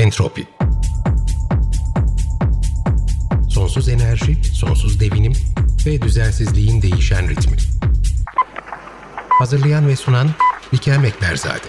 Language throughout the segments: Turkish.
Entropi Sonsuz enerji, sonsuz devinim ve düzensizliğin değişen ritmi. Hazırlayan ve sunan Likel Mekberzade.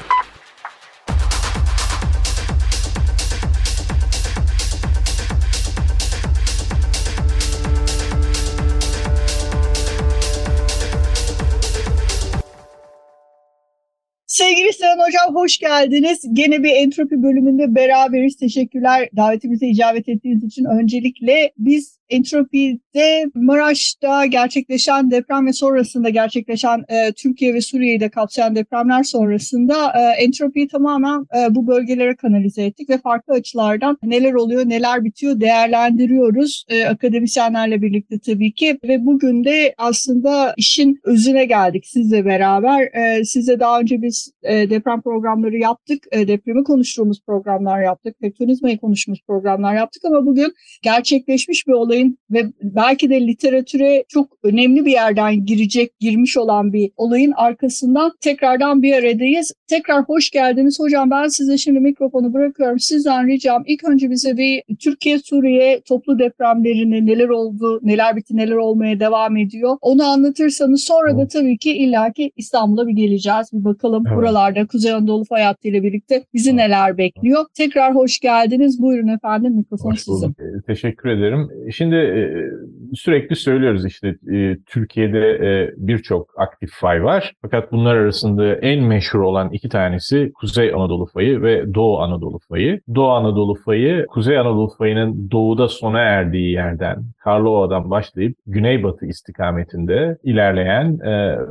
Hocam hoş geldiniz. Gene bir entropi bölümünde beraberiz. Teşekkürler davetimize icabet ettiğiniz için. Öncelikle biz Entropi'de Maraş'ta gerçekleşen deprem ve sonrasında gerçekleşen e, Türkiye ve Suriye'yi de kapsayan depremler sonrasında e, entropiyi tamamen e, bu bölgelere kanalize ettik ve farklı açılardan neler oluyor, neler bitiyor değerlendiriyoruz e, akademisyenlerle birlikte tabii ki ve bugün de aslında işin özüne geldik sizle beraber. E, size daha önce biz e, deprem programları yaptık, e, depremi konuştuğumuz programlar yaptık, tektonizmayı konuştuğumuz programlar yaptık ama bugün gerçekleşmiş bir olayın olayın ve belki de literatüre çok önemli bir yerden girecek, girmiş olan bir olayın arkasından tekrardan bir aradayız. Tekrar hoş geldiniz. Hocam ben size şimdi mikrofonu bırakıyorum. Sizden ricam ilk önce bize bir Türkiye-Suriye toplu depremlerini neler oldu, neler bitti, neler olmaya devam ediyor. Onu anlatırsanız sonra da tabii ki illaki İstanbul'a bir geleceğiz. Bir bakalım evet. buralarda Kuzey Anadolu fay ile birlikte bizi neler bekliyor. Tekrar hoş geldiniz. Buyurun efendim mikrofon sizin. Teşekkür ederim. Şimdi Şimdi e, sürekli söylüyoruz işte e, Türkiye'de e, birçok aktif fay var. Fakat bunlar arasında en meşhur olan iki tanesi Kuzey Anadolu fayı ve Doğu Anadolu fayı. Doğu Anadolu fayı Kuzey Anadolu fayının doğuda sona erdiği yerden Karlova'dan başlayıp güneybatı istikametinde ilerleyen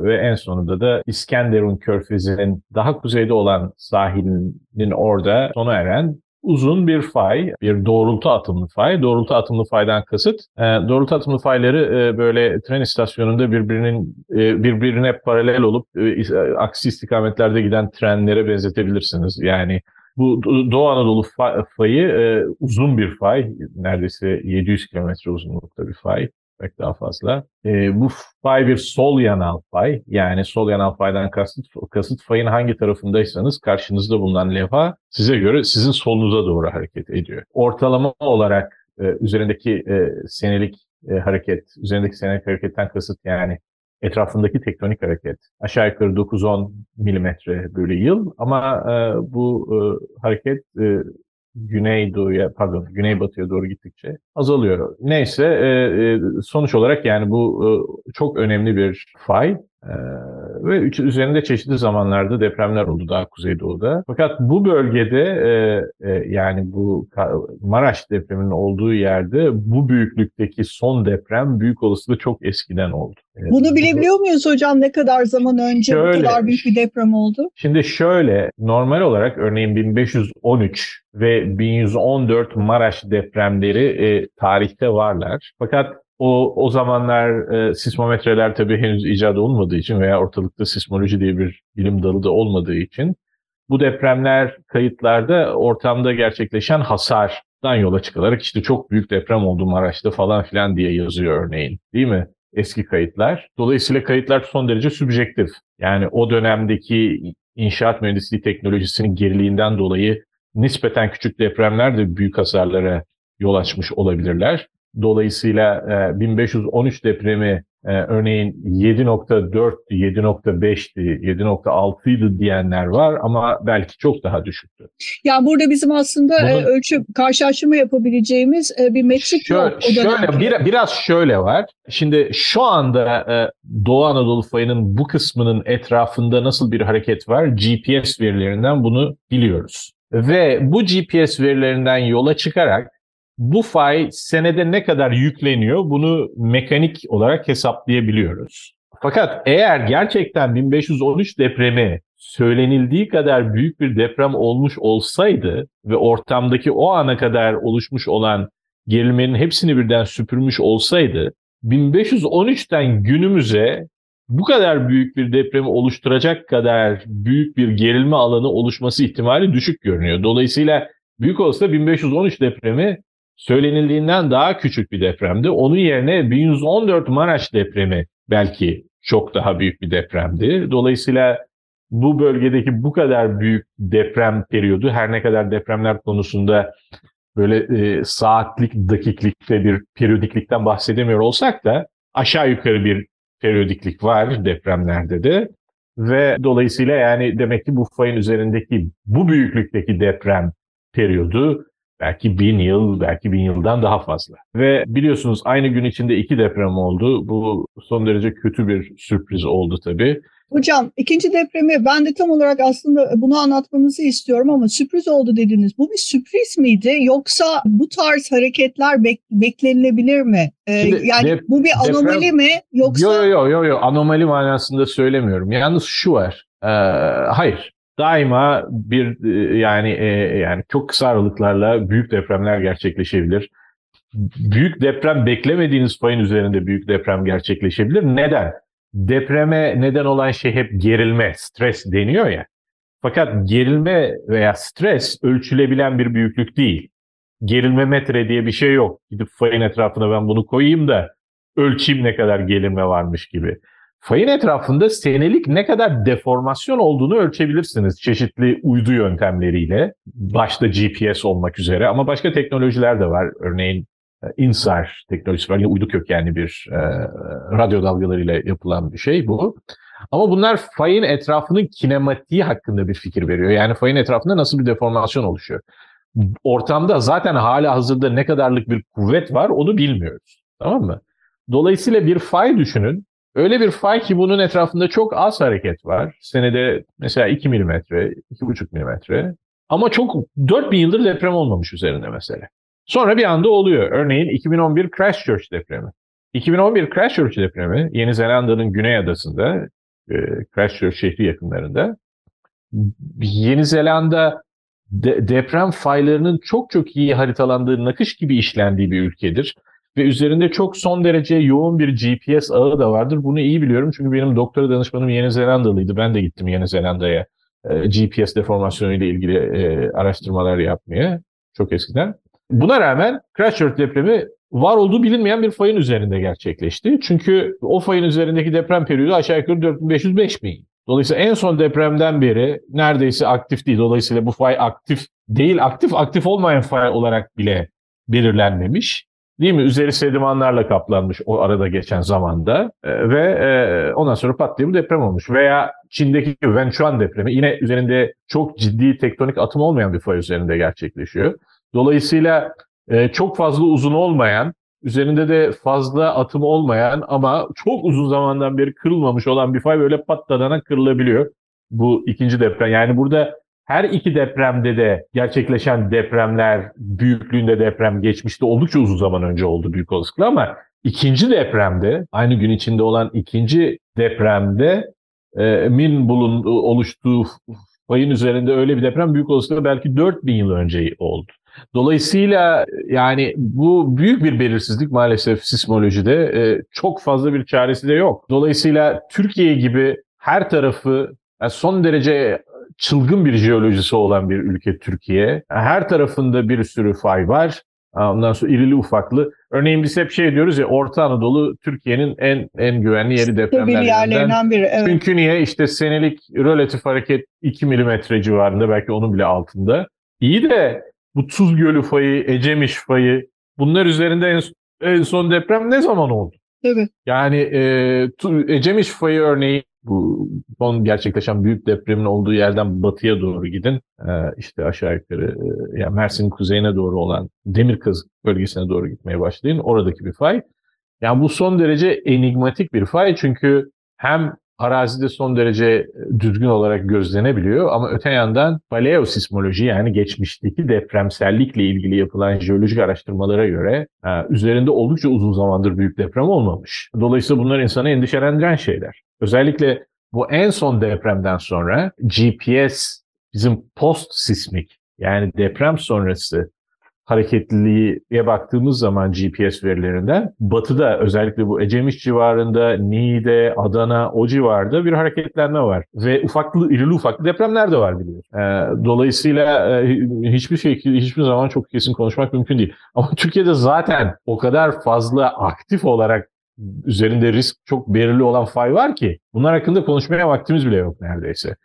ve en sonunda da İskenderun Körfezi'nin daha kuzeyde olan sahilinin orada sona eren uzun bir fay, bir doğrultu atımlı fay. Doğrultu atımlı faydan kasıt, e, doğrultu atımlı fayları e, böyle tren istasyonunda birbirinin e, birbirine paralel olup e, aksi istikametlerde giden trenlere benzetebilirsiniz. Yani bu Doğu Anadolu fayı e, uzun bir fay, neredeyse 700 kilometre uzunlukta bir fay belki daha fazla. E, bu fay bir sol yanal fay. Yani sol yanal faydan kasıt, kasıt fayın hangi tarafındaysanız karşınızda bulunan levha size göre sizin solunuza doğru hareket ediyor. Ortalama olarak e, üzerindeki e, senelik e, hareket, üzerindeki senelik hareketten kasıt yani etrafındaki tektonik hareket aşağı yukarı 9-10 milimetre bölü yıl ama e, bu e, hareket e, güneydoğuya pardon güneybatıya doğru gittikçe azalıyor. Neyse e, e, sonuç olarak yani bu e, çok önemli bir fay. Ee, ve üzerinde çeşitli zamanlarda depremler oldu daha kuzeydoğuda. Fakat bu bölgede e, e, yani bu Maraş depreminin olduğu yerde bu büyüklükteki son deprem büyük olasılıkla çok eskiden oldu. Evet. Bunu bilebiliyor muyuz hocam ne kadar zaman önce şöyle, bu kadar büyük bir deprem oldu? Şimdi şöyle normal olarak örneğin 1513 ve 1114 Maraş depremleri e, tarihte varlar. Fakat o, o zamanlar e, sismometreler tabii henüz icat olmadığı için veya ortalıkta sismoloji diye bir bilim dalı da olmadığı için bu depremler kayıtlarda ortamda gerçekleşen hasardan yola çıkılarak işte çok büyük deprem oldu Maraş'ta falan filan diye yazıyor örneğin. Değil mi? Eski kayıtlar. Dolayısıyla kayıtlar son derece subjektif. Yani o dönemdeki inşaat mühendisliği teknolojisinin geriliğinden dolayı nispeten küçük depremler de büyük hasarlara yol açmış olabilirler. Dolayısıyla e, 1513 depremi e, örneğin 7.4'tü, 7.5'ti, 7.6'ydı diyenler var ama belki çok daha düşüktü. Yani burada bizim aslında e, Bunu, ölçü karşılaştırma yapabileceğimiz e, bir metrik şöyle, yok. Şöyle bir, biraz şöyle var. Şimdi şu anda e, Doğu Anadolu fayının bu kısmının etrafında nasıl bir hareket var? GPS verilerinden bunu biliyoruz. Ve bu GPS verilerinden yola çıkarak bu fay senede ne kadar yükleniyor bunu mekanik olarak hesaplayabiliyoruz. Fakat eğer gerçekten 1513 depremi söylenildiği kadar büyük bir deprem olmuş olsaydı ve ortamdaki o ana kadar oluşmuş olan gerilmenin hepsini birden süpürmüş olsaydı 1513'ten günümüze bu kadar büyük bir depremi oluşturacak kadar büyük bir gerilme alanı oluşması ihtimali düşük görünüyor. Dolayısıyla büyük olsa 1513 depremi söylenildiğinden daha küçük bir depremdi. Onun yerine 1114 Maraş depremi belki çok daha büyük bir depremdi. Dolayısıyla bu bölgedeki bu kadar büyük deprem periyodu her ne kadar depremler konusunda böyle e, saatlik dakiklikte bir periyodiklikten bahsedemiyor olsak da aşağı yukarı bir periyodiklik var depremlerde de ve dolayısıyla yani demek ki bu fayın üzerindeki bu büyüklükteki deprem periyodu belki bin yıl, belki bin yıldan daha fazla. Ve biliyorsunuz aynı gün içinde iki deprem oldu. Bu son derece kötü bir sürpriz oldu tabii. Hocam ikinci depremi ben de tam olarak aslında bunu anlatmanızı istiyorum ama sürpriz oldu dediniz. Bu bir sürpriz miydi yoksa bu tarz hareketler bek- beklenilebilir mi? Ee, yani dep- bu bir anomali deprem... mi yoksa? Yok yok yok yo, anomali manasında söylemiyorum. Yalnız şu var. Ee, hayır daima bir e, yani e, yani çok kısa aralıklarla büyük depremler gerçekleşebilir. Büyük deprem beklemediğiniz payın üzerinde büyük deprem gerçekleşebilir. Neden? Depreme neden olan şey hep gerilme, stres deniyor ya. Fakat gerilme veya stres ölçülebilen bir büyüklük değil. Gerilme metre diye bir şey yok. Gidip fayın etrafına ben bunu koyayım da ölçeyim ne kadar gerilme varmış gibi. Fayın etrafında senelik ne kadar deformasyon olduğunu ölçebilirsiniz çeşitli uydu yöntemleriyle. Başta GPS olmak üzere ama başka teknolojiler de var. Örneğin e, INSAR teknolojisi var. Yine uydu kökenli bir e, radyo dalgalarıyla yapılan bir şey bu. Ama bunlar fayın etrafının kinematiği hakkında bir fikir veriyor. Yani fayın etrafında nasıl bir deformasyon oluşuyor. Ortamda zaten hala hazırda ne kadarlık bir kuvvet var onu bilmiyoruz. Tamam mı? Dolayısıyla bir fay düşünün. Öyle bir fay ki bunun etrafında çok az hareket var. Senede mesela 2 milimetre, 2,5 milimetre. Ama çok 4000 yıldır deprem olmamış üzerinde mesela. Sonra bir anda oluyor. Örneğin 2011 Christchurch depremi. 2011 Christchurch depremi Yeni Zelanda'nın güney adasında, e, Christchurch şehri yakınlarında. Yeni Zelanda de, deprem faylarının çok çok iyi haritalandığı, nakış gibi işlendiği bir ülkedir. Ve üzerinde çok son derece yoğun bir GPS ağı da vardır. Bunu iyi biliyorum çünkü benim doktora danışmanım Yeni Zelandalıydı. Ben de gittim Yeni Zelanda'ya e, GPS deformasyonu ile ilgili e, araştırmalar yapmaya çok eskiden. Buna rağmen Christchurch depremi var olduğu bilinmeyen bir fayın üzerinde gerçekleşti. Çünkü o fayın üzerindeki deprem periyodu aşağı yukarı 4500-5000. Dolayısıyla en son depremden beri neredeyse aktif değil. Dolayısıyla bu fay aktif değil, aktif aktif olmayan fay olarak bile belirlenmemiş. Değil mi? Üzeri sedimanlarla kaplanmış o arada geçen zamanda e, ve e, ondan sonra pat diye bir deprem olmuş. Veya Çin'deki Wenchuan depremi yine üzerinde çok ciddi tektonik atım olmayan bir fay üzerinde gerçekleşiyor. Dolayısıyla e, çok fazla uzun olmayan, üzerinde de fazla atım olmayan ama çok uzun zamandan beri kırılmamış olan bir fay böyle patladana kırılabiliyor. Bu ikinci deprem. Yani burada her iki depremde de gerçekleşen depremler büyüklüğünde deprem geçmişte oldukça uzun zaman önce oldu büyük olasılıkla ama ikinci depremde aynı gün içinde olan ikinci depremde e, min bulun oluştuğu fayın üzerinde öyle bir deprem büyük olasılıkla belki 4000 yıl önce oldu. Dolayısıyla yani bu büyük bir belirsizlik maalesef sismolojide e, çok fazla bir çaresi de yok. Dolayısıyla Türkiye gibi her tarafı yani son derece çılgın bir jeolojisi olan bir ülke Türkiye. Her tarafında bir sürü fay var. Ondan sonra irili ufaklı. Örneğin biz hep şey diyoruz ya Orta Anadolu Türkiye'nin en en güvenli yeri depremlerden. biri. Evet. Çünkü niye? İşte senelik relatif hareket 2 milimetre civarında belki onun bile altında. İyi de bu Tuz Gölü fayı, Ecemiş fayı bunlar üzerinde en, en son deprem ne zaman oldu? Evet. Yani e, Ecemiş fayı örneği bu son gerçekleşen büyük depremin olduğu yerden batıya doğru gidin. Ee, işte aşağı yukarı e, yani Mersin kuzeyine doğru olan Demirkız bölgesine doğru gitmeye başlayın. Oradaki bir fay. Yani bu son derece enigmatik bir fay çünkü hem arazide son derece e, düzgün olarak gözlenebiliyor ama öte yandan paleosismoloji yani geçmişteki depremsellikle ilgili yapılan jeolojik araştırmalara göre e, üzerinde oldukça uzun zamandır büyük deprem olmamış. Dolayısıyla bunlar insanı endişelendiren şeyler. Özellikle bu en son depremden sonra GPS bizim post sismik yani deprem sonrası hareketliliğe baktığımız zaman GPS verilerinden batıda özellikle bu Ecemiş civarında, Niğde, Adana o civarda bir hareketlenme var. Ve ufaklı, irili ufaklı depremler de var biliyorsun. Ee, dolayısıyla e, hiçbir şey hiçbir zaman çok kesin konuşmak mümkün değil. Ama Türkiye'de zaten o kadar fazla aktif olarak üzerinde risk çok belirli olan fay var ki bunlar hakkında konuşmaya vaktimiz bile yok neredeyse.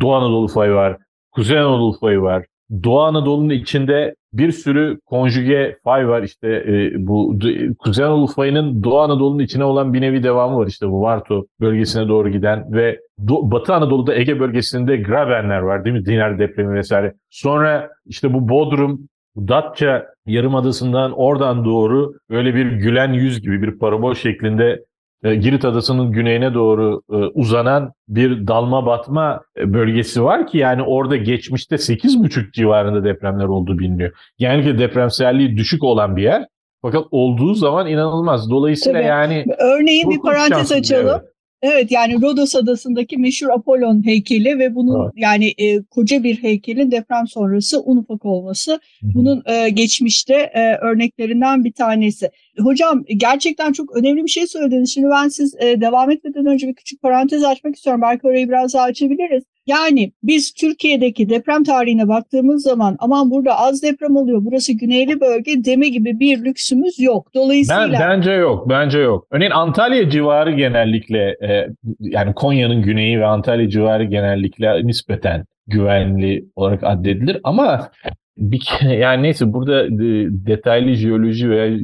Doğu Anadolu fayı var, Kuzey Anadolu fayı var. Doğu Anadolu'nun içinde bir sürü konjüge fay var. İşte e, bu Kuzey Anadolu fayının Doğu Anadolu'nun içine olan bir nevi devamı var. İşte bu Varto bölgesine doğru giden ve Do- Batı Anadolu'da Ege bölgesinde Grabenler var değil mi? Dinar depremi vesaire. Sonra işte bu Bodrum, Datça Yarımadası'ndan oradan doğru böyle bir gülen yüz gibi bir parabol şeklinde e, Girit Adası'nın güneyine doğru e, uzanan bir dalma batma e, bölgesi var ki yani orada geçmişte 8,5 civarında depremler olduğu biliniyor. Yani depremselliği düşük olan bir yer. Fakat olduğu zaman inanılmaz. Dolayısıyla Tabii. yani Örneğin bir parantez açalım. Evet. Evet yani Rodos adasındaki meşhur Apollon heykeli ve bunun Evet. yani e, koca bir heykelin deprem sonrası un ufak olması bunun e, geçmişte e, örneklerinden bir tanesi. Hocam gerçekten çok önemli bir şey söylediniz. Şimdi ben siz e, devam etmeden önce bir küçük parantez açmak istiyorum. Belki orayı biraz daha açabiliriz. Yani biz Türkiye'deki deprem tarihine baktığımız zaman aman burada az deprem oluyor, burası güneyli bölge deme gibi bir lüksümüz yok. Dolayısıyla Ben, bence yok, bence yok. Örneğin Antalya civarı genellikle e, yani Konya'nın güneyi ve Antalya civarı genellikle nispeten güvenli olarak addedilir ama bir yani neyse burada e, detaylı jeoloji veya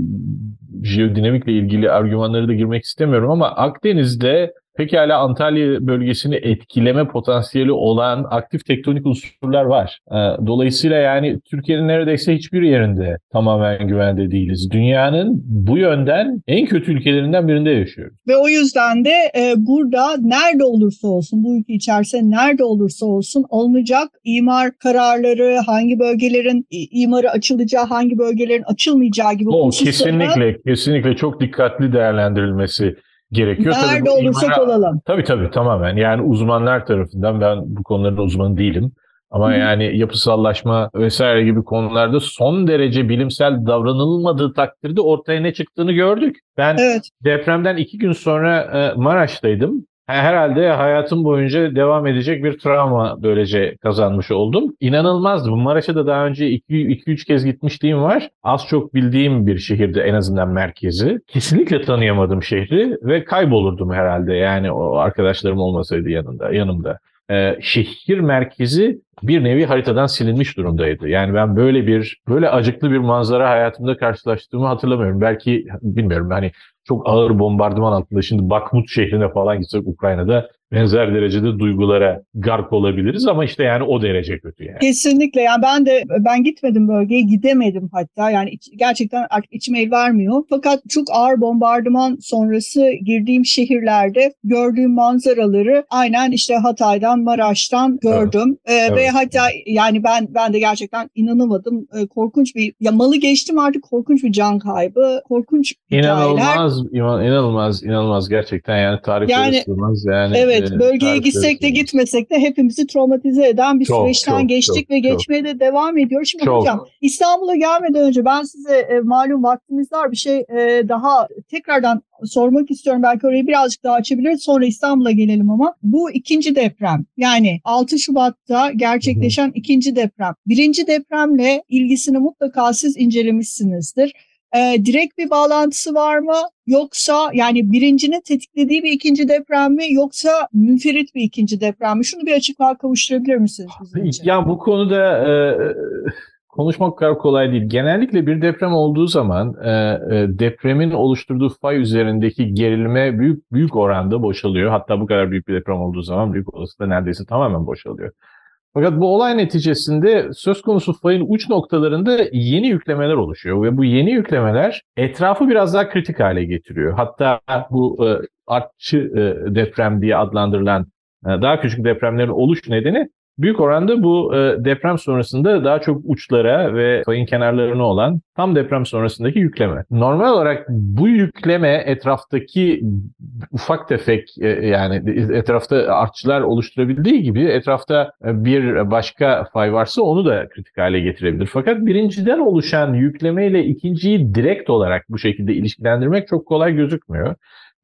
jeodinamikle ilgili argümanları da girmek istemiyorum ama Akdeniz'de pekala Antalya bölgesini etkileme potansiyeli olan aktif tektonik unsurlar var. Ee, Dolayısıyla yani Türkiye'nin neredeyse hiçbir yerinde tamamen güvende değiliz. Dünyanın bu yönden en kötü ülkelerinden birinde yaşıyoruz. Ve o yüzden de e, burada nerede olursa olsun bu ülke içerisinde nerede olursa olsun alınacak imar kararları hangi bölgelerin imarı açılacağı hangi bölgelerin açılmayacağı gibi O hususlara kesinlikle kesinlikle çok dikkatli değerlendirilmesi gerekiyor. Tabii nerede bu olursak imara- olalım. Tabii tabii tamamen. Yani uzmanlar tarafından ben bu konuların uzmanı değilim. Ama Hı hı. yani yapısallaşma vesaire gibi konularda son derece bilimsel davranılmadığı takdirde ortaya ne çıktığını gördük. Ben Evet. depremden iki gün sonra e, Maraş'taydım. Herhalde hayatım boyunca devam edecek bir travma böylece kazanmış oldum. İnanılmazdı. Bu Maraş'a da daha önce 2-3 kez gitmişliğim var. Az çok bildiğim bir şehirde en azından merkezi. Kesinlikle tanıyamadım şehri ve kaybolurdum herhalde. Yani o arkadaşlarım olmasaydı yanında, yanımda. Ee, şehir merkezi bir nevi haritadan silinmiş durumdaydı. Yani ben böyle bir böyle acıklı bir manzara hayatımda karşılaştığımı hatırlamıyorum. Belki bilmiyorum hani çok ağır bombardıman altında. Şimdi Bakmut şehrine falan gitsek Ukrayna'da benzer derecede duygulara gark olabiliriz ama işte yani o derece kötü yani. Kesinlikle yani ben de ben gitmedim bölgeye gidemedim hatta yani iç- gerçekten artık içime el vermiyor. Fakat çok ağır bombardıman sonrası girdiğim şehirlerde gördüğüm manzaraları aynen işte Hatay'dan Maraş'tan gördüm. Ee, Ve Evet. hatta yani ben ben de gerçekten inanamadım. Ee, korkunç bir ya malı geçtim artık korkunç bir can kaybı, korkunç hikayeler. İnanılmaz, inan- inanılmaz, inanılmaz gerçekten yani tariflere Yani, yani. Evet e, bölgeye gitsek de sığmaz. gitmesek de hepimizi travmatize eden bir Çok, süreçten çok, geçtik çok, ve geçmeye de devam ediyoruz. Şimdi Çok. hocam İstanbul'a gelmeden önce ben size e, malum vaktimiz var bir şey e, daha tekrardan sormak istiyorum. Belki orayı birazcık daha açabiliriz sonra İstanbul'a gelelim ama bu ikinci deprem yani 6 Şubat'ta gerçekleşen ikinci deprem. Birinci depremle ilgisini mutlaka siz incelemişsinizdir. E, direkt bir bağlantısı var mı? Yoksa yani birincinin tetiklediği bir ikinci deprem mi? Yoksa münferit bir ikinci deprem mi? Şunu bir açıklığa kavuşturabilir misiniz bizim için? Ya bu konuda e, konuşmak kadar kolay değil. Genellikle bir deprem olduğu zaman e, e, depremin oluşturduğu fay üzerindeki gerilme büyük büyük oranda boşalıyor. Hatta bu kadar büyük bir deprem olduğu zaman büyük olasılıkla neredeyse tamamen boşalıyor. Fakat bu olay neticesinde söz konusu fayın uç noktalarında yeni yüklemeler oluşuyor ve bu yeni yüklemeler etrafı biraz daha kritik hale getiriyor. Hatta bu e, artçı e, deprem diye adlandırılan e, daha küçük depremlerin oluş nedeni büyük oranda bu e, deprem sonrasında daha çok uçlara ve fayın kenarlarına olan tam deprem sonrasındaki yükleme. Normal olarak bu yükleme etraftaki ufak tefek e, yani etrafta artçılar oluşturabildiği gibi etrafta e, bir başka fay varsa onu da kritik hale getirebilir. Fakat birinciden oluşan yüklemeyle ikinciyi direkt olarak bu şekilde ilişkilendirmek çok kolay gözükmüyor.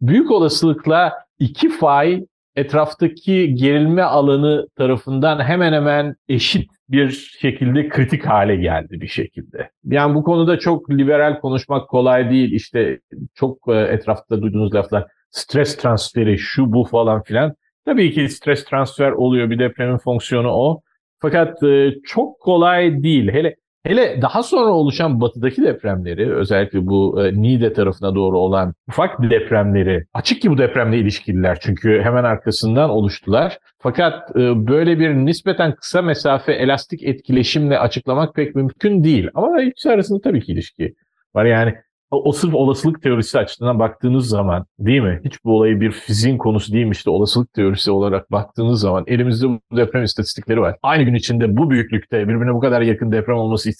Büyük olasılıkla iki fay etraftaki gerilme alanı tarafından hemen hemen eşit bir şekilde kritik hale geldi bir şekilde. Yani bu konuda çok liberal konuşmak kolay değil. İşte çok e, etrafta duyduğunuz laflar stres transferi şu bu falan filan. Tabii ki stres transfer oluyor. Bir depremin fonksiyonu o. Fakat e, çok kolay değil. Hele Hele daha sonra oluşan batıdaki depremleri özellikle bu e, Niğde tarafına doğru olan ufak depremleri açık ki bu depremle ilişkililer çünkü hemen arkasından oluştular. Fakat e, böyle bir nispeten kısa mesafe elastik etkileşimle açıklamak pek mümkün değil. Ama ikisi arasında tabii ki ilişki var. Yani o, o sırf olasılık teorisi açısından baktığınız zaman değil mi? Hiç bu olayı bir fiziğin konusu değilmiş de olasılık teorisi olarak baktığınız zaman elimizde bu deprem istatistikleri var. Aynı gün içinde bu büyüklükte birbirine bu kadar yakın deprem olması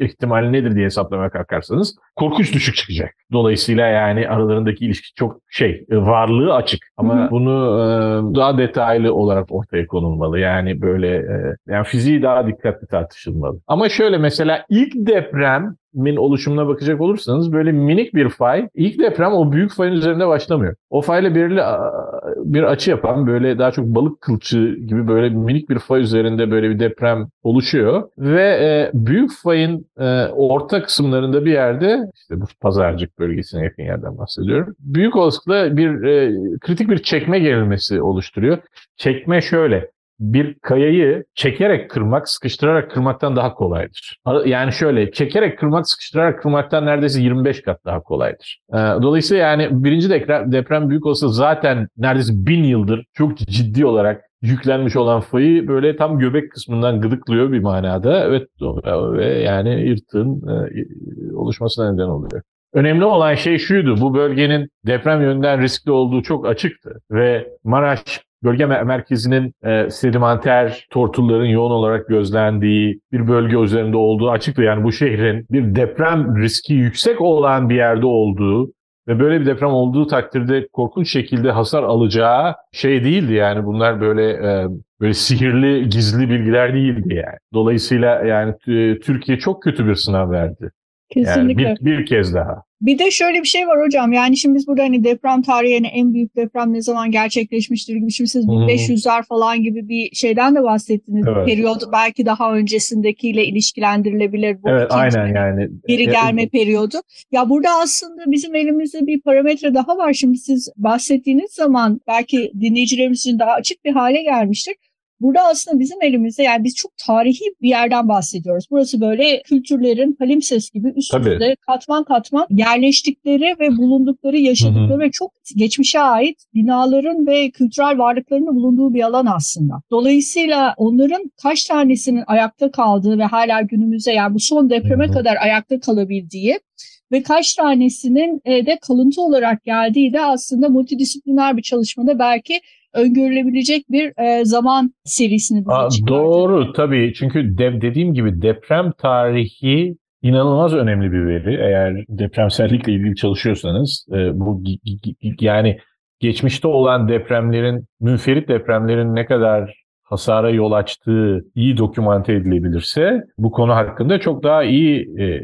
ihtimali nedir diye hesaplamaya kalkarsanız korkunç düşük çıkacak. Dolayısıyla yani aralarındaki ilişki çok şey varlığı açık ama Hı-hı. bunu e, daha detaylı olarak ortaya konulmalı. Yani böyle e, yani fiziği daha dikkatli tartışılmalı. Ama şöyle mesela ilk deprem min oluşumuna bakacak olursanız böyle minik bir fay ilk deprem o büyük fayın üzerinde başlamıyor. O fayla belirli bir açı yapan böyle daha çok balık kılçığı gibi böyle minik bir fay üzerinde böyle bir deprem oluşuyor ve e, büyük fayın e, orta kısımlarında bir yerde işte bu pazarcık bölgesine yakın yerden bahsediyorum. Büyük olasılıkla bir e, kritik bir çekme gerilmesi oluşturuyor. Çekme şöyle bir kayayı çekerek kırmak, sıkıştırarak kırmaktan daha kolaydır. Yani şöyle, çekerek kırmak, sıkıştırarak kırmaktan neredeyse 25 kat daha kolaydır. Ee, dolayısıyla yani birinci deprem, deprem büyük olsa zaten neredeyse bin yıldır çok ciddi olarak yüklenmiş olan fayı böyle tam göbek kısmından gıdıklıyor bir manada ve, ve yani yırtığın e, oluşmasına neden oluyor. Önemli olan şey şuydu, bu bölgenin deprem yönünden riskli olduğu çok açıktı ve Maraş bölge merkezinin e, sedimenter tortulların yoğun olarak gözlendiği bir bölge üzerinde olduğu açıktı. Yani bu şehrin bir deprem riski yüksek olan bir yerde olduğu ve böyle bir deprem olduğu takdirde korkunç şekilde hasar alacağı şey değildi yani bunlar böyle e, böyle sihirli gizli bilgiler değildi yani. Dolayısıyla yani Türkiye çok kötü bir sınav verdi. Kesinlikle. Yani bir, bir kez daha. Bir de şöyle bir şey var hocam. Yani şimdi biz burada hani deprem tarihine en büyük deprem ne zaman gerçekleşmiştir gibi. Şimdi siz 1500'ler falan gibi bir şeyden de bahsettiniz. Evet. Periyod belki daha öncesindekiyle ilişkilendirilebilir. Bu evet aynen yani. Geri gelme evet. periyodu. Ya burada aslında bizim elimizde bir parametre daha var. Şimdi siz bahsettiğiniz zaman belki dinleyicilerimizin daha açık bir hale gelmiştir. Burada aslında bizim elimizde yani biz çok tarihi bir yerden bahsediyoruz. Burası böyle kültürlerin palimpsest gibi üst üste katman katman yerleştikleri ve bulundukları, yaşadıkları Hı-hı. ve çok geçmişe ait binaların ve kültürel varlıklarının bulunduğu bir alan aslında. Dolayısıyla onların kaç tanesinin ayakta kaldığı ve hala günümüzde yani bu son depreme Hı-hı. kadar ayakta kalabildiği ve kaç tanesinin e, de kalıntı olarak geldiği de aslında multidisipliner bir çalışmada belki öngörülebilecek bir e, zaman serisini Aa, Doğru tabii çünkü de, dediğim gibi deprem tarihi inanılmaz önemli bir veri. Eğer depremsellikle ilgili çalışıyorsanız e, bu yani geçmişte olan depremlerin, münferit depremlerin ne kadar hasara yol açtığı iyi dokümante edilebilirse bu konu hakkında çok daha iyi e,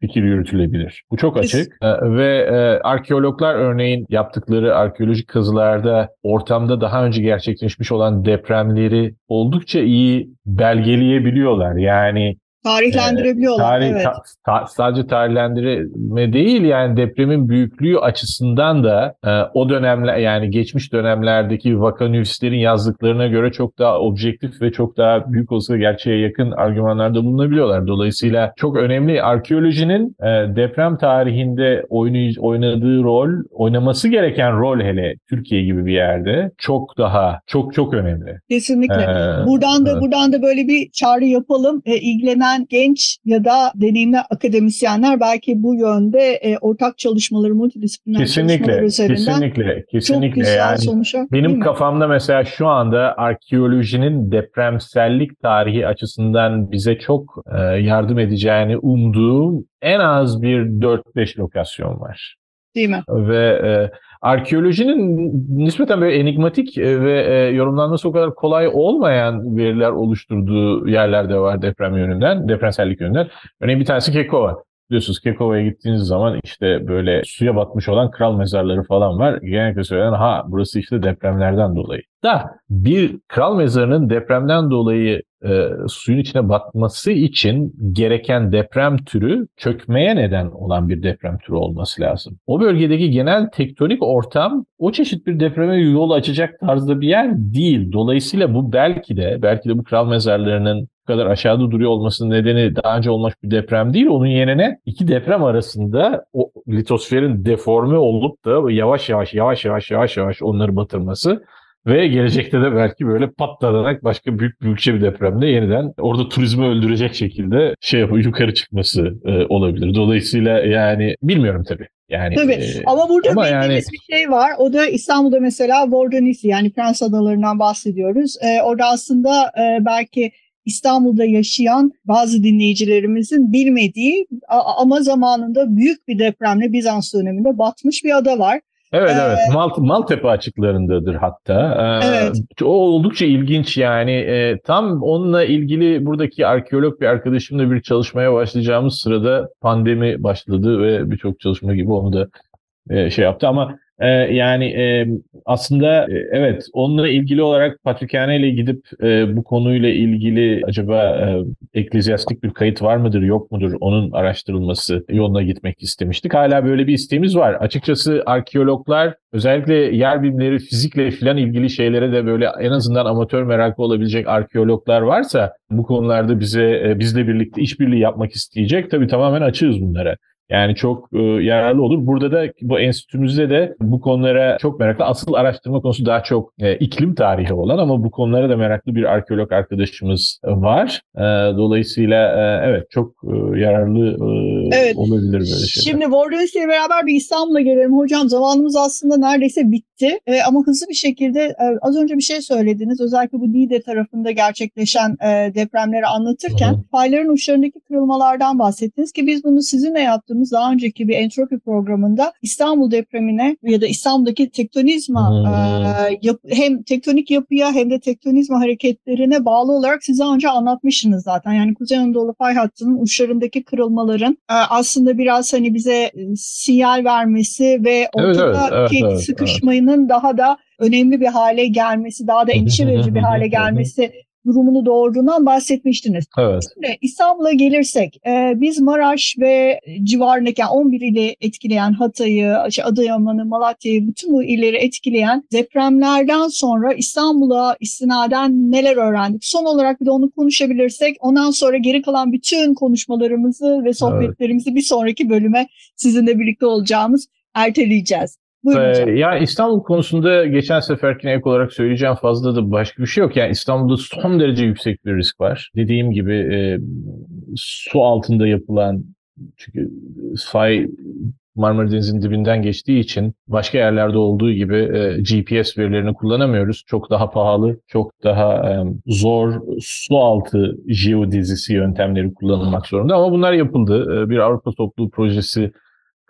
fikir yürütülebilir. Bu çok açık ee, ve e, arkeologlar örneğin yaptıkları arkeolojik kazılarda ortamda daha önce gerçekleşmiş olan depremleri oldukça iyi belgeleyebiliyorlar. Yani Tarihlendirebiliyorlar. Tarih, evet. Ta, ta, sadece tarihlendirme değil yani depremin büyüklüğü açısından da e, o dönemler yani geçmiş dönemlerdeki vakanüvislerin yazdıklarına göre çok daha objektif ve çok daha büyük olsa gerçeğe yakın argümanlarda bulunabiliyorlar. Dolayısıyla çok önemli arkeolojinin e, deprem tarihinde oynay, oynadığı rol, oynaması gereken rol hele Türkiye gibi bir yerde çok daha çok çok önemli. Kesinlikle. Ee, buradan da evet. buradan da böyle bir çağrı yapalım. E, ilgilenen ilgilenen genç ya da deneyimli akademisyenler belki bu yönde e, ortak çalışmaları, multidisipliner kesinlikle, çalışmalar üzerinden kesinlikle, kesinlikle. çok güzel yani sonuçlar. Benim kafamda mesela şu anda arkeolojinin depremsellik tarihi açısından bize çok e, yardım edeceğini umduğum en az bir 4-5 lokasyon var. Değil mi? Ve e, arkeolojinin nispeten böyle enigmatik e, ve e, yorumlanması o kadar kolay olmayan veriler oluşturduğu yerler de var deprem yönünden, depremsellik yönünden. Örneğin bir tanesi Kekova. Biliyorsunuz Kekova'ya gittiğiniz zaman işte böyle suya batmış olan kral mezarları falan var. Genellikle söylenen ha burası işte depremlerden dolayı. Da bir kral mezarının depremden dolayı e, suyun içine batması için gereken deprem türü çökmeye neden olan bir deprem türü olması lazım. O bölgedeki genel tektonik ortam o çeşit bir depreme yol açacak tarzda bir yer değil. Dolayısıyla bu belki de belki de bu kral mezarlarının kadar aşağıda duruyor olmasının nedeni daha önce olmuş bir deprem değil. Onun yerine iki deprem arasında o litosferin deforme olup da yavaş yavaş yavaş yavaş yavaş yavaş onları batırması ve gelecekte de belki böyle patlanarak başka büyük büyükçe bir depremde yeniden orada turizmi öldürecek şekilde şey yapıp yukarı çıkması e, olabilir. Dolayısıyla yani bilmiyorum tabii. Yani, Tabii e, ama burada ama bildiğimiz yani- bir şey var. O da İstanbul'da mesela Vordonisli yani Prens Adaları'ndan bahsediyoruz. Ee, orada aslında e, belki İstanbul'da yaşayan bazı dinleyicilerimizin bilmediği ama zamanında büyük bir depremle Bizans döneminde batmış bir ada var. Evet evet Mal, Maltepe açıklarındadır hatta. Ee, Evet. O oldukça ilginç yani Ee, tam onunla ilgili buradaki arkeolog bir arkadaşımla bir çalışmaya başlayacağımız sırada pandemi başladı ve birçok çalışma gibi onu da e, şey yaptı ama e, yani e, aslında e, evet onunla ilgili olarak Patrikhane ile gidip e, bu konuyla ilgili acaba e, eklezyastik bir kayıt var mıdır yok mudur onun araştırılması yoluna gitmek istemiştik. Hala böyle bir isteğimiz var. Açıkçası arkeologlar özellikle yer bilimleri fizikle filan ilgili şeylere de böyle en azından amatör merakı olabilecek arkeologlar varsa bu konularda bize e, bizle birlikte işbirliği yapmak isteyecek. Tabii tamamen açığız bunlara. Yani çok e, yararlı olur. Burada da bu enstitümüzde de bu konulara çok meraklı. Asıl araştırma konusu daha çok e, iklim tarihi olan ama bu konulara da meraklı bir arkeolog arkadaşımız var. E, dolayısıyla e, evet çok e, yararlı e, Evet. olabilir böyle şeyler. Şimdi Vordonis'le beraber bir İstanbul'a gelelim. Hocam zamanımız aslında neredeyse bitti Ee, ama hızlı bir şekilde e, az önce bir şey söylediniz. Özellikle bu Niğde tarafında gerçekleşen e, depremleri anlatırken Hı fayların uçlarındaki kırılmalardan bahsettiniz ki biz bunu sizinle yaptığımız daha önceki bir entropi programında İstanbul depremine ya da İstanbul'daki tektonizma e, yap- hem tektonik yapıya hem de tektonizma hareketlerine bağlı olarak size önce anlatmışsınız zaten. Yani Kuzey Anadolu fay hattının uçlarındaki kırılmaların e, aslında biraz hani bize e, sinyal vermesi ve Evet, ortadaki evet, evet, evet, sıkışmanın daha da önemli bir hale gelmesi, daha da endişe verici bir hale gelmesi durumunu doğurduğundan bahsetmiştiniz. Evet. Şimdi İstanbul'a gelirsek e, biz Maraş ve civarındaki yani 11 ili etkileyen Hatay'ı, işte Adıyaman'ı, Malatya'yı bütün bu illeri etkileyen depremlerden sonra İstanbul'a istinaden neler öğrendik? Son olarak bir de onu konuşabilirsek ondan sonra geri kalan bütün konuşmalarımızı ve sohbetlerimizi bir sonraki bölüme sizinle birlikte olacağımız erteleyeceğiz. Buyurun. Ee, ya İstanbul konusunda geçen seferkine ek olarak söyleyeceğim fazla da başka bir şey yok. Yani İstanbul'da son derece yüksek bir risk var. Dediğim gibi e, su altında yapılan çünkü fay Marmara Denizi'nin dibinden geçtiği için başka yerlerde olduğu gibi e, GPS verilerini kullanamıyoruz. Çok daha pahalı, çok daha e, zor su altı jeodezisi yöntemleri kullanılmak zorunda. Ama bunlar yapıldı. E, bir Avrupa Topluluğu projesi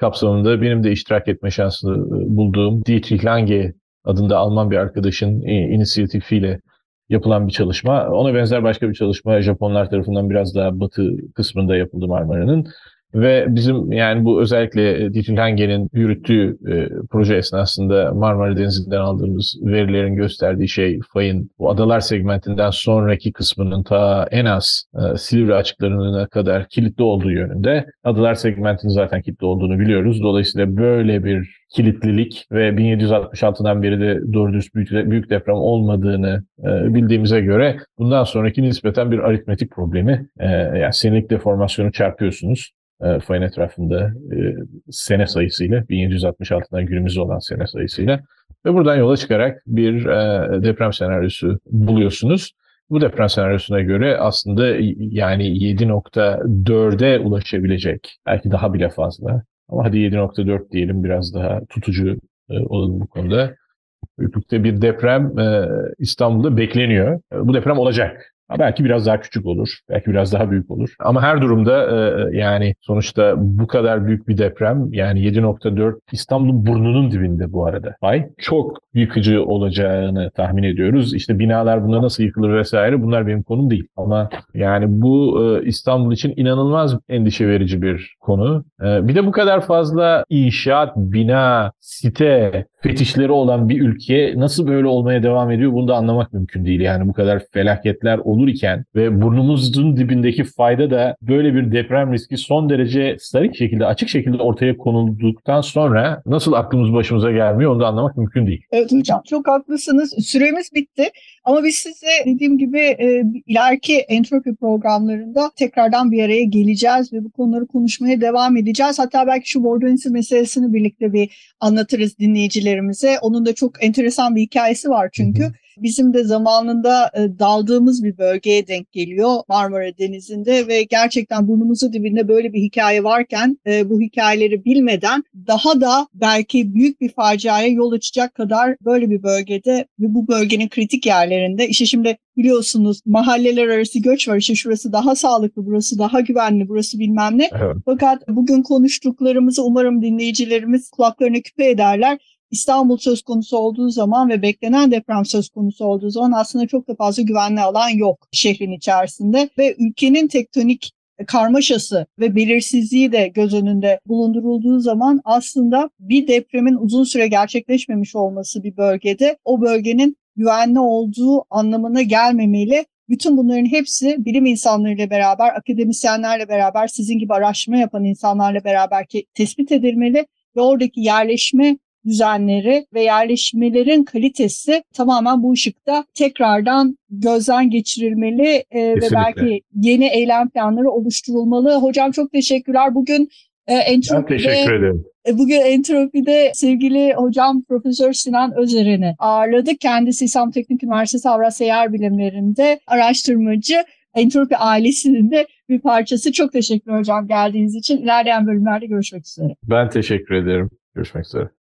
kapsamında benim de iştirak etme şansını e, bulduğum Dietrich Lange adında Alman bir arkadaşın e, inisiyatifiyle yapılan bir çalışma. Ona benzer başka bir çalışma Japonlar tarafından biraz daha batı kısmında yapıldı Marmara'nın. Ve bizim yani bu özellikle e, Dietrich Lange'nin yürüttüğü e, proje esnasında Marmara Denizi'nden aldığımız verilerin gösterdiği şey fayın bu adalar segmentinden sonraki kısmının ta en az e, Silivri açıklarına kadar kilitli olduğu yönünde. Adalar segmentinin zaten kilitli olduğunu biliyoruz. Dolayısıyla böyle bir kilitlilik ve 1766'dan beri de doğru düz büyük, büyük deprem olmadığını e, bildiğimize göre bundan sonraki nispeten bir aritmetik problemi e, yani senelik deformasyonu çarpıyorsunuz e, fayın etrafında e, sene sayısıyla 1766'dan günümüzde olan sene sayısıyla ve buradan yola çıkarak bir e, deprem senaryosu buluyorsunuz. Bu deprem senaryosuna göre aslında yani 7.4'e ulaşabilecek belki daha bile fazla ama hadi 7.4 diyelim biraz daha tutucu e, olalım bu konuda. Büyüklükte bir deprem İstanbul'da bekleniyor. Bu deprem olacak. Belki biraz daha küçük olur, belki biraz daha büyük olur. Ama her durumda e, yani sonuçta bu kadar büyük bir deprem yani 7.4 İstanbul'un burnunun dibinde bu arada. Ay çok yıkıcı olacağını tahmin ediyoruz. İşte binalar buna nasıl yıkılır vesaire bunlar benim konum değil. Ama yani bu e, İstanbul için inanılmaz endişe verici bir konu. E, bir de bu kadar fazla inşaat, bina, site, fetişleri olan bir ülke nasıl böyle olmaya devam ediyor bunu da anlamak mümkün değil. Yani bu kadar felaketler olur iken ve burnumuzun dibindeki fayda da böyle bir deprem riski son derece starik şekilde açık şekilde ortaya konulduktan sonra nasıl aklımız başımıza gelmiyor onu da anlamak mümkün değil. Evet hocam çok haklısınız. Süremiz bitti ama biz size dediğim gibi e, ileriki entropi programlarında tekrardan bir araya geleceğiz ve bu konuları konuşmaya devam edeceğiz. Hatta belki şu Bordeaux'in meselesini birlikte bir anlatırız dinleyicilerimize. Onun da çok enteresan bir hikayesi var çünkü. Hı hı. Bizim de zamanında e, daldığımız bir bölgeye denk geliyor Marmara Denizi'nde ve gerçekten burnumuzun dibinde böyle bir hikaye varken e, bu hikayeleri bilmeden daha da belki büyük bir faciaya yol açacak kadar böyle bir bölgede ve bu bölgenin kritik yerlerinde işte şimdi biliyorsunuz mahalleler arası göç var. İşte şurası daha sağlıklı, burası daha güvenli, burası bilmem ne. Evet. Fakat bugün konuştuklarımızı umarım dinleyicilerimiz kulaklarına küpe ederler. İstanbul söz konusu olduğu zaman ve beklenen deprem söz konusu olduğu zaman aslında çok da fazla güvenli alan yok şehrin içerisinde ve ülkenin tektonik karmaşası ve belirsizliği de göz önünde bulundurulduğu zaman aslında bir depremin uzun süre gerçekleşmemiş olması bir bölgede o bölgenin güvenli olduğu anlamına gelmemeli. Bütün bunların hepsi bilim insanlarıyla beraber, akademisyenlerle beraber, sizin gibi araştırma yapan insanlarla beraber tespit edilmeli ve oradaki yerleşme düzenleri ve yerleşmelerin kalitesi tamamen bu ışıkta tekrardan gözden geçirilmeli e, ve belki yeni eylem planları oluşturulmalı. Hocam çok teşekkürler. Bugün e, entropide, ben teşekkür ederim. E, bugün Entropi'de sevgili hocam Profesör Sinan Özer'ini ağırladık. Kendisi İslam Teknik Üniversitesi Avrasya Yer Bilimlerinde araştırmacı. Entropi ailesinin de bir parçası. Çok teşekkür hocam geldiğiniz için. İlerleyen bölümlerde görüşmek üzere. Ben teşekkür ederim. Görüşmek üzere.